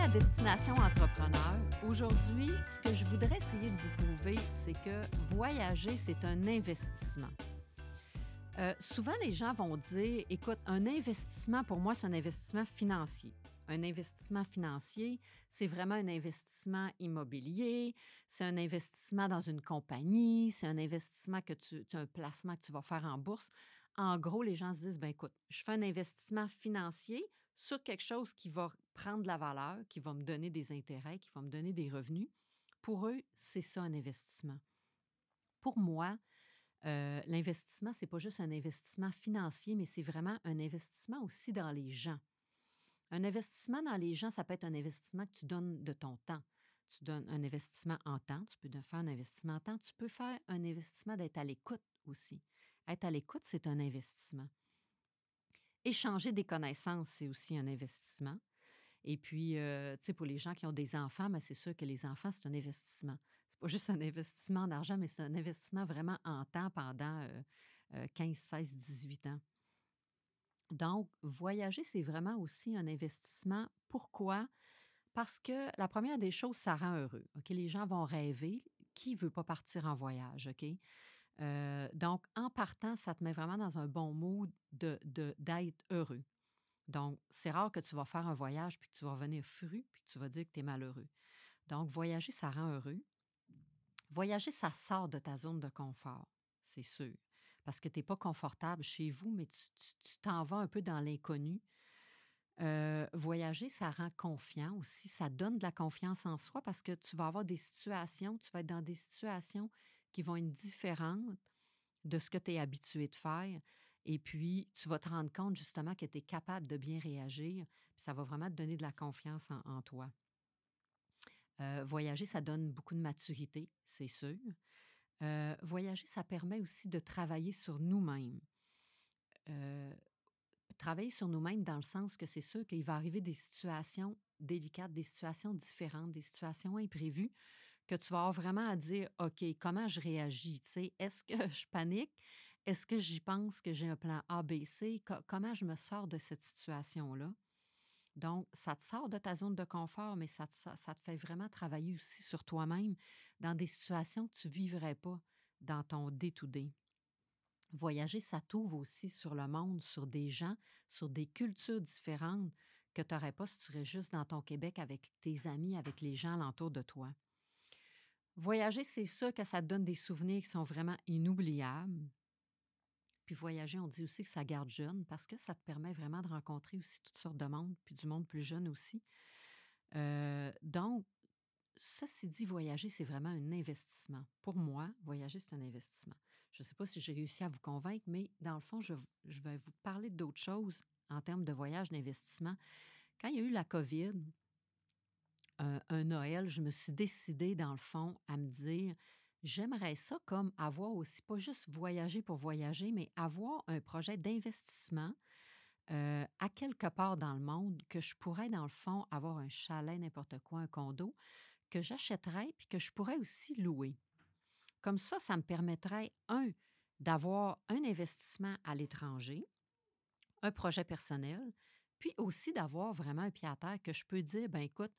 à Destination Entrepreneur. Aujourd'hui, ce que je voudrais essayer de vous prouver, c'est que voyager, c'est un investissement. Euh, souvent, les gens vont dire, écoute, un investissement, pour moi, c'est un investissement financier. Un investissement financier, c'est vraiment un investissement immobilier, c'est un investissement dans une compagnie, c'est un investissement que tu, un placement que tu vas faire en bourse. En gros, les gens se disent, ben écoute, je fais un investissement financier sur quelque chose qui va prendre de la valeur, qui va me donner des intérêts, qui va me donner des revenus. Pour eux, c'est ça un investissement. Pour moi, euh, l'investissement, c'est pas juste un investissement financier, mais c'est vraiment un investissement aussi dans les gens. Un investissement dans les gens, ça peut être un investissement que tu donnes de ton temps. Tu donnes un investissement en temps, tu peux faire un investissement en temps, tu peux faire un investissement d'être à l'écoute aussi. Être à l'écoute, c'est un investissement. Échanger des connaissances, c'est aussi un investissement. Et puis, tu sais, pour les gens qui ont des enfants, ben, c'est sûr que les enfants, c'est un investissement. C'est pas juste un investissement en argent, mais c'est un investissement vraiment en temps pendant 15, 16, 18 ans. Donc, voyager, c'est vraiment aussi un investissement. Pourquoi? Parce que la première des choses, ça rend heureux. Les gens vont rêver. Qui veut pas partir en voyage? OK? Donc, en partant, ça te met vraiment dans un bon mood d'être de, d'être heureux. Donc, c'est rare que tu vas faire un voyage puis que tu vas revenir fru puis que tu vas dire que tu es malheureux. Donc, voyager, ça rend heureux. Voyager, ça sort de ta zone de confort, c'est sûr parce que tu n'es pas confortable chez vous, mais tu t'en vas un peu dans l'inconnu. Euh, voyager, ça rend confiant aussi, ça donne de la confiance en soi parce que tu vas avoir des situations, tu vas être dans des situations qui vont être différentes de ce que tu es habitué de faire. Et puis, tu vas te rendre compte justement que tu es capable de bien réagir. Ça va vraiment te donner de la confiance en, toi. Euh, voyager, ça donne beaucoup de maturité, c'est sûr. Euh, voyager, ça permet aussi de travailler sur nous-mêmes. Euh, travailler sur nous-mêmes dans le sens que c'est sûr qu'il va arriver des situations délicates, des situations différentes, des situations imprévues, que tu vas avoir vraiment à dire, OK, comment je réagis? Est-ce que je panique? Est-ce que j'y pense que j'ai un plan A, B, C? comment je me sors de cette situation-là? Donc, ça te sort de ta zone de confort, mais ça te, fait vraiment travailler aussi sur toi-même dans des situations que tu ne vivrais pas dans ton day-to-day. Voyager, ça t'ouvre aussi sur le monde, sur des gens, sur des cultures différentes que tu n'aurais pas si tu serais juste dans ton Québec avec tes amis, avec les gens alentour de toi. Voyager, c'est ça que ça te donne des souvenirs qui sont vraiment inoubliables. Voyager, on dit aussi que ça garde jeune parce que ça te permet vraiment de rencontrer aussi toutes sortes de monde, puis du monde plus jeune aussi. Euh, donc, ceci dit, voyager, c'est vraiment un investissement. Pour moi, voyager, c'est un investissement. Je ne sais pas si j'ai réussi à vous convaincre, mais dans le fond, je, vais vous parler d'autres choses en termes de voyage, d'investissement. Quand il y a eu la COVID, un Noël, je me suis décidée, dans le fond, à me dire, J'aimerais ça comme avoir aussi, pas juste voyager pour voyager, mais avoir un projet d'investissement euh, à quelque part dans le monde que je pourrais, dans le fond, avoir un chalet, n'importe quoi, un condo, que j'achèterais puis que je pourrais aussi louer. Comme ça, ça me permettrait, un, d'avoir un investissement à l'étranger, un projet personnel, puis aussi d'avoir vraiment un pied à terre que je peux dire, ben écoute,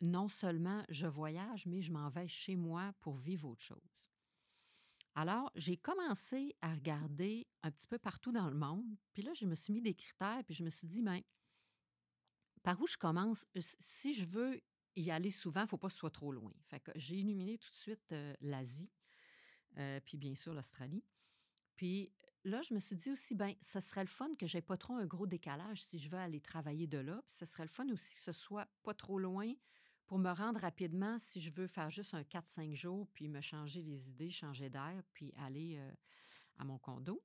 non seulement je voyage, mais je m'en vais chez moi pour vivre autre chose. Alors, j'ai commencé à regarder un petit peu partout dans le monde, puis là, je me suis mis des critères, puis je me suis dit, mais ben, par où je commence? Si je veux y aller souvent, il ne faut pas que ce soit trop loin. Fait que j'ai illuminé tout de suite euh, l'Asie, euh, puis bien sûr l'Australie. Puis là, je me suis dit aussi, ben, ce serait le fun que j'ai pas trop un gros décalage si je veux aller travailler de là. Puis ce serait le fun aussi que ce soit pas trop loin pour me rendre rapidement si je veux faire juste un 4-5 jours, puis me changer les idées, changer d'air, puis aller euh, à mon condo.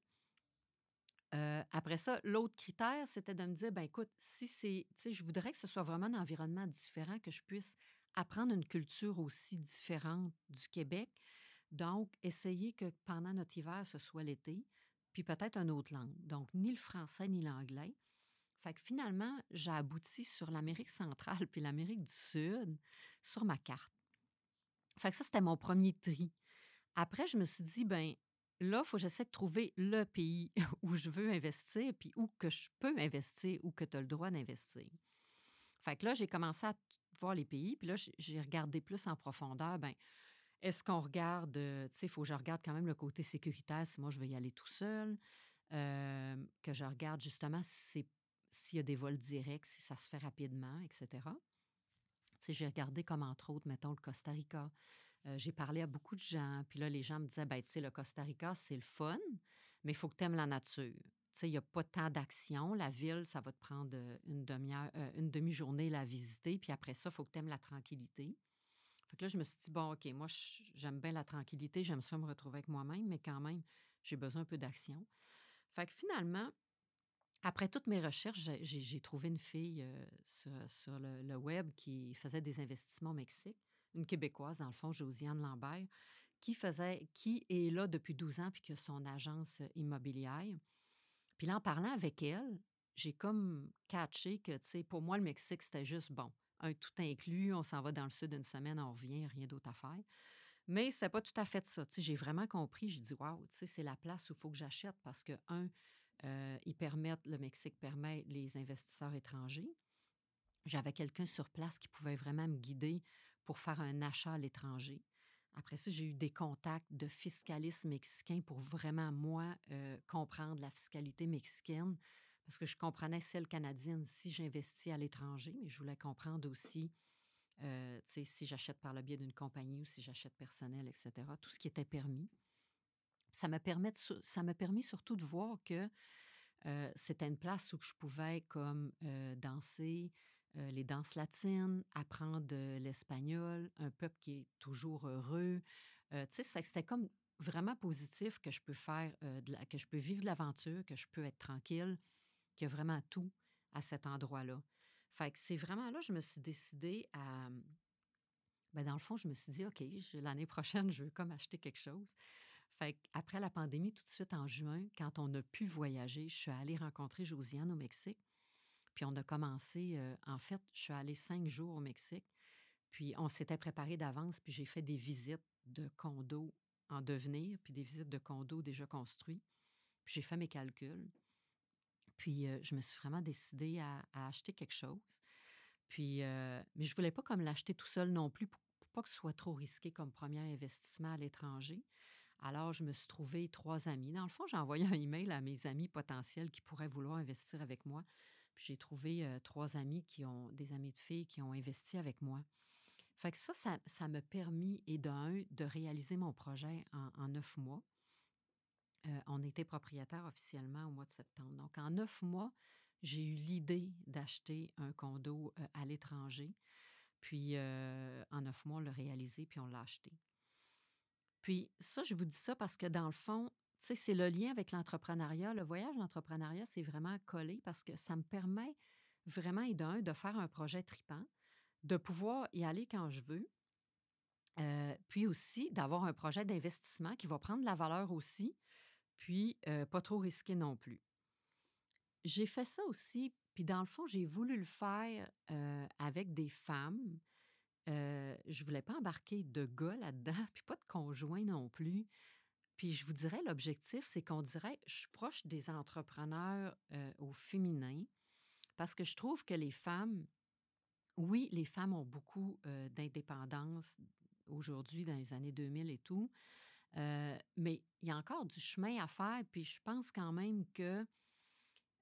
Euh, après ça, l'autre critère, c'était de me dire, ben écoute, si c'est, tu sais, je voudrais que ce soit vraiment un environnement différent, que je puisse apprendre une culture aussi différente du Québec. Donc, essayer que pendant notre hiver, ce soit l'été, puis peut-être une autre langue. Donc, ni le français ni l'anglais. Fait que finalement, j'ai abouti sur l'Amérique centrale puis l'Amérique du Sud sur ma carte. Fait que ça, c'était mon premier tri. Après, je me suis dit, ben là, il faut que j'essaie de trouver le pays où je veux investir, puis où que je peux investir, ou que tu as le droit d'investir. Fait que là, j'ai commencé à voir les pays, puis là, j'ai regardé plus en profondeur, ben est-ce qu'on regarde, tu sais, il faut que je regarde quand même le côté sécuritaire si moi je veux y aller tout seul, que je regarde justement s'il y a des vols directs, si ça se fait rapidement, etc. J'ai regardé comme entre autres, mettons, le Costa Rica. j'ai parlé à beaucoup de gens, puis là, les gens me disaient, ben, tu sais, le Costa Rica, c'est le fun, mais il faut que tu aimes la nature. Tu sais, il n'y a pas tant d'action. La ville, ça va te prendre une demi-heure, une demi-journée la visiter, puis après ça, il faut que tu aimes la tranquillité. Fait que là, je me suis dit, bon, OK, moi, j'aime bien la tranquillité, j'aime ça me retrouver avec moi-même, mais quand même, j'ai besoin un peu d'action. Fait que finalement, après toutes mes recherches, j'ai trouvé une fille euh, sur, le, web qui faisait des investissements au Mexique, une Québécoise, dans le fond, Josiane Lambert, qui, faisait, qui est là depuis 12 ans puis qui a son agence immobilière. Puis là, en parlant avec elle, j'ai comme catché que, tu sais, pour moi, le Mexique, c'était juste bon un tout inclus, on s'en va dans le sud une semaine, on revient, rien d'autre à faire. Mais c'est pas tout à fait ça. J'ai vraiment compris, j'ai dit, waouh, c'est la place où il faut que j'achète parce que, un, euh, ils le Mexique permet les investisseurs étrangers. J'avais quelqu'un sur place qui pouvait vraiment me guider pour faire un achat à l'étranger. Après ça, j'ai eu des contacts de fiscalistes mexicains pour vraiment, moi, euh, comprendre la fiscalité mexicaine parce que je comprenais celle canadienne si j'investis à l'étranger, mais je voulais comprendre aussi euh, si j'achète par le biais d'une compagnie ou si j'achète personnel, etc., tout ce qui était permis. Ça m'a permis, surtout de voir que c'était une place où je pouvais comme danser les danses latines, apprendre l'espagnol, un peuple qui est toujours heureux. tu sais, c'était comme vraiment positif que je peux faire, que je peux vivre de l'aventure, que je peux être tranquille, qu'il y a vraiment tout à cet endroit-là. Fait que c'est vraiment là que je me suis décidée à. Ben dans le fond, je me suis dit, OK, l'année prochaine, je veux comme acheter quelque chose. Fait après la pandémie, tout de suite en juin, quand on a pu voyager, je suis allée rencontrer Josiane au Mexique. Puis on a commencé, euh, en fait, je suis allée cinq jours au Mexique. Puis on s'était préparé d'avance, puis j'ai fait des visites de condos en devenir, puis des visites de condos déjà construits. Puis j'ai fait mes calculs. Puis je me suis vraiment décidée à, acheter quelque chose. Puis, mais je voulais pas comme l'acheter tout seul non plus pour, pas que ce soit trop risqué comme premier investissement à l'étranger. Alors, je me suis trouvé trois amis. Dans le fond, j'ai envoyé un email à mes amis potentiels qui pourraient vouloir investir avec moi. Puis j'ai trouvé trois amis qui ont, des amis de filles qui ont investi avec moi. Fait ça, ça, m'a permis, et d'un, de réaliser mon projet en neuf mois. Euh, on était propriétaire officiellement au mois de septembre. Donc, en neuf mois, j'ai eu l'idée d'acheter un condo euh, à l'étranger. Puis, euh, en neuf mois, on l'a réalisé, puis on l'a acheté. Puis, ça, je vous dis ça parce que dans le fond, c'est le lien avec l'entrepreneuriat. Le voyage d'entrepreneuriat, c'est vraiment collé parce que ça me permet vraiment, et d'un, de faire un projet tripant, de pouvoir y aller quand je veux, puis aussi d'avoir un projet d'investissement qui va prendre de la valeur aussi, puis pas trop risqué non plus. J'ai fait ça aussi, puis dans le fond, j'ai voulu le faire avec des femmes. Je je voulais pas embarquer de gars là-dedans, puis pas de conjoint non plus. Puis je vous dirais, l'objectif, c'est qu'on dirait, je suis proche des entrepreneurs au féminin, parce que je trouve que les femmes, oui, les femmes ont beaucoup d'indépendance aujourd'hui, dans les années 2000 et tout, euh, mais il y a encore du chemin à faire, puis je pense quand même que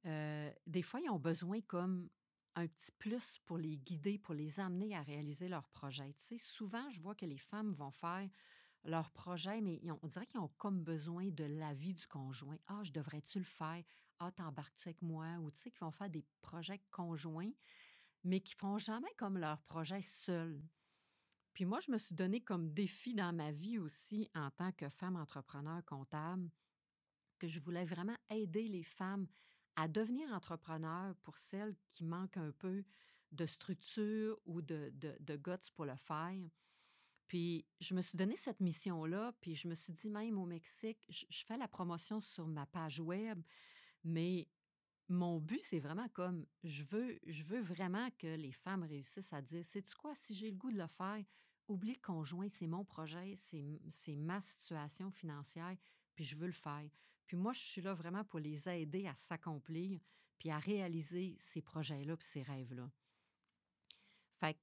euh, des fois, ils ont besoin comme un petit plus pour les guider, pour les amener à réaliser leur projet. Tu sais, souvent, je vois que les femmes vont faire leur projet, mais on dirait qu'ils ont comme besoin de l'avis du conjoint. Ah, je devrais-tu le faire? Ah, t'embarques-tu avec moi? Ou tu sais, qu'ils vont faire des projets conjoints, mais qui font jamais comme leur projet seul. Puis moi, je me suis donné comme défi dans ma vie aussi en tant que femme entrepreneur comptable que je voulais vraiment aider les femmes à devenir entrepreneurs pour celles qui manquent un peu de structure ou de, de, guts pour le faire. Puis je me suis donné cette mission-là, puis je me suis dit même au Mexique, je, je fais la promotion sur ma page web, mais mon but, c'est vraiment comme je veux, je veux vraiment que les femmes réussissent à dire, c'est tu quoi, si j'ai le goût de le faire, oublie le conjoint, c'est mon projet, c'est ma situation financière, puis je veux le faire. Puis moi, je suis là vraiment pour les aider à s'accomplir, puis à réaliser ces projets-là, puis ces rêves-là. Fait que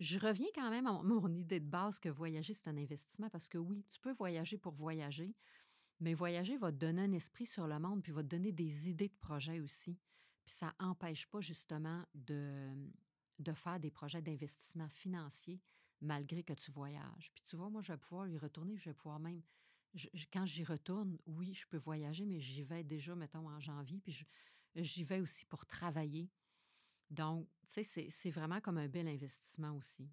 je reviens quand même à mon idée de base que voyager, c'est un investissement parce que oui, tu peux voyager pour voyager, mais voyager va te donner un esprit sur le monde puis va te donner des idées de projets aussi. Puis ça n'empêche pas justement de, de faire des projets d'investissement financier malgré que tu voyages. Puis tu vois, moi, je vais pouvoir y retourner, je vais pouvoir même. Quand j'y retourne, oui, je peux voyager, mais j'y vais déjà, mettons, en janvier, puis j'y vais aussi pour travailler. Donc, tu sais, c'est vraiment comme un bel investissement aussi.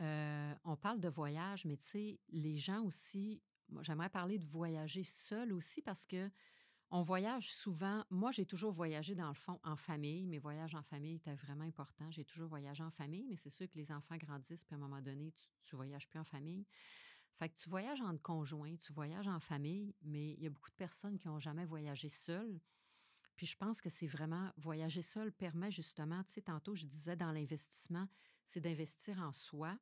Euh, on parle de voyage, mais tu sais, les gens aussi, j'aimerais parler de voyager seul aussi parce que on voyage souvent. Moi, j'ai toujours voyagé dans le fond en famille. Mes voyages en famille étaient vraiment importants. J'ai toujours voyagé en famille, mais c'est sûr que les enfants grandissent, puis à un moment donné, tu ne voyages plus en famille. Fait tu voyages en conjoint, tu voyages en famille, mais il y a beaucoup de personnes qui n'ont jamais voyagé seules. Puis je pense que c'est vraiment, voyager seul permet justement, tu sais, tantôt je disais dans l'investissement, c'est d'investir en soi.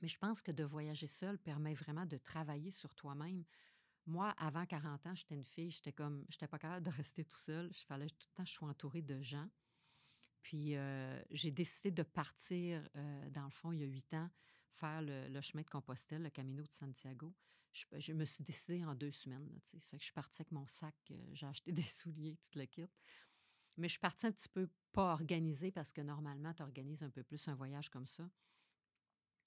Mais je pense que de voyager seul permet vraiment de travailler sur toi-même. Moi, avant 40 ans, j'étais une fille, j'étais comme, j'étais pas capable de rester tout seul. Je fallait tout le temps, je suis entourée de gens. Puis euh, j'ai décidé de partir, euh, dans le fond, il y a huit ans, faire le, chemin de Compostelle, le Camino de Santiago. Je, me suis décidée en deux semaines. Là, que je suis partie avec mon sac, euh, j'ai acheté des souliers, tout le kit. Mais je suis partie un petit peu pas organisée parce que normalement, tu organises un peu plus un voyage comme ça.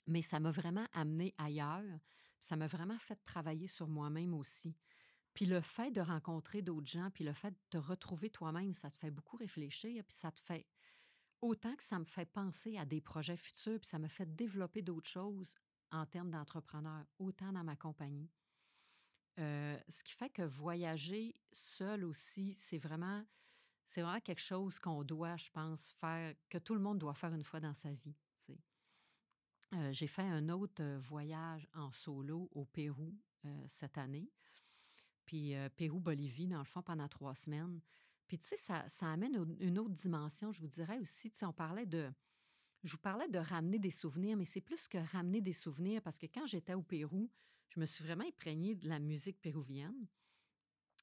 Mais ça m'a vraiment amené ailleurs. Ça m'a vraiment fait travailler sur moi-même aussi. Puis le fait de rencontrer d'autres gens, puis le fait de te retrouver toi-même, ça te fait beaucoup réfléchir, puis ça te fait autant que ça me fait penser à des projets futurs, puis ça me fait développer d'autres choses en termes d'entrepreneur, autant dans ma compagnie. Euh, ce qui fait que voyager seul aussi, c'est vraiment, quelque chose qu'on doit, je pense, faire, que tout le monde doit faire une fois dans sa vie. Euh, j'ai fait un autre euh, voyage en solo au Pérou cette année. Puis Pérou-Bolivie, dans le fond, pendant trois semaines. Puis, tu sais, ça, amène une autre dimension. Je vous dirais aussi, tu sais, on parlait de. Je vous parlais de ramener des souvenirs, mais c'est plus que ramener des souvenirs parce que quand j'étais au Pérou, je me suis vraiment imprégnée de la musique péruvienne.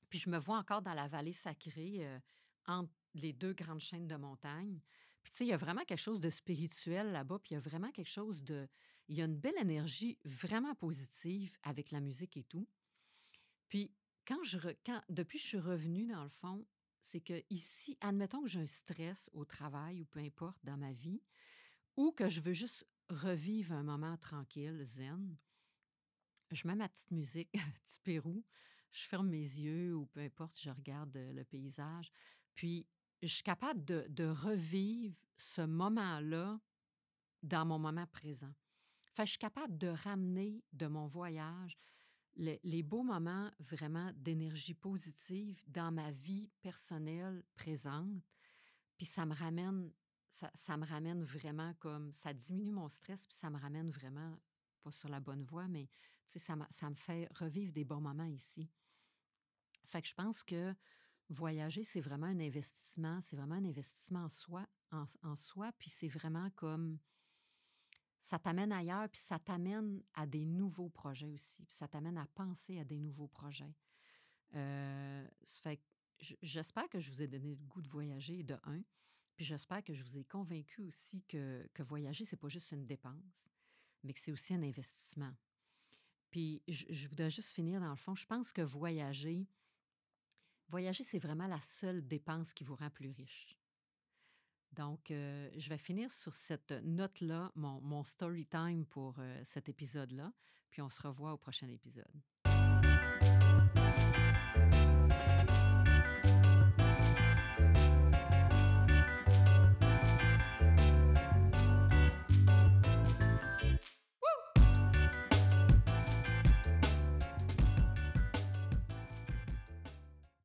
Puis je me vois encore dans la vallée sacrée, entre les deux grandes chaînes de montagnes. Puis, tu sais, il y a vraiment quelque chose de spirituel là-bas, puis il y a vraiment quelque chose de. Il y a une belle énergie vraiment positive avec la musique et tout. Puis, quand je. Depuis que je suis revenue, dans le fond, c'est que ici, admettons que j'ai un stress au travail ou peu importe dans ma vie, ou que je veux juste revivre un moment tranquille, zen, je mets ma petite musique du Pérou, je ferme mes yeux ou peu importe, je regarde le paysage, puis je suis capable de, revivre ce moment-là dans mon moment présent. Fait, je suis capable de ramener de mon voyage les, beaux moments vraiment d'énergie positive dans ma vie personnelle présente. Puis ça me ramène, ça, me ramène vraiment comme, ça diminue mon stress, puis ça me ramène vraiment, pas sur la bonne voie, mais ça, ça me fait revivre des bons moments ici. Fait que je pense que voyager, c'est vraiment un investissement, c'est vraiment un investissement en soi, en, soi, puis c'est vraiment comme ça t'amène ailleurs, puis ça t'amène à des nouveaux projets aussi, puis ça t'amène à penser à des nouveaux projets. Euh, j'espère que je vous ai donné le goût de voyager de un, puis j'espère que je vous ai convaincu aussi que, que voyager, c'est pas juste une dépense, mais que c'est aussi un investissement. Puis je, je voudrais juste finir dans le fond, je pense que voyager, Voyager, c'est vraiment la seule dépense qui vous rend plus riche. Donc, euh, je vais finir sur cette note-là, mon, story time pour euh, cet épisode-là, puis on se revoit au prochain épisode.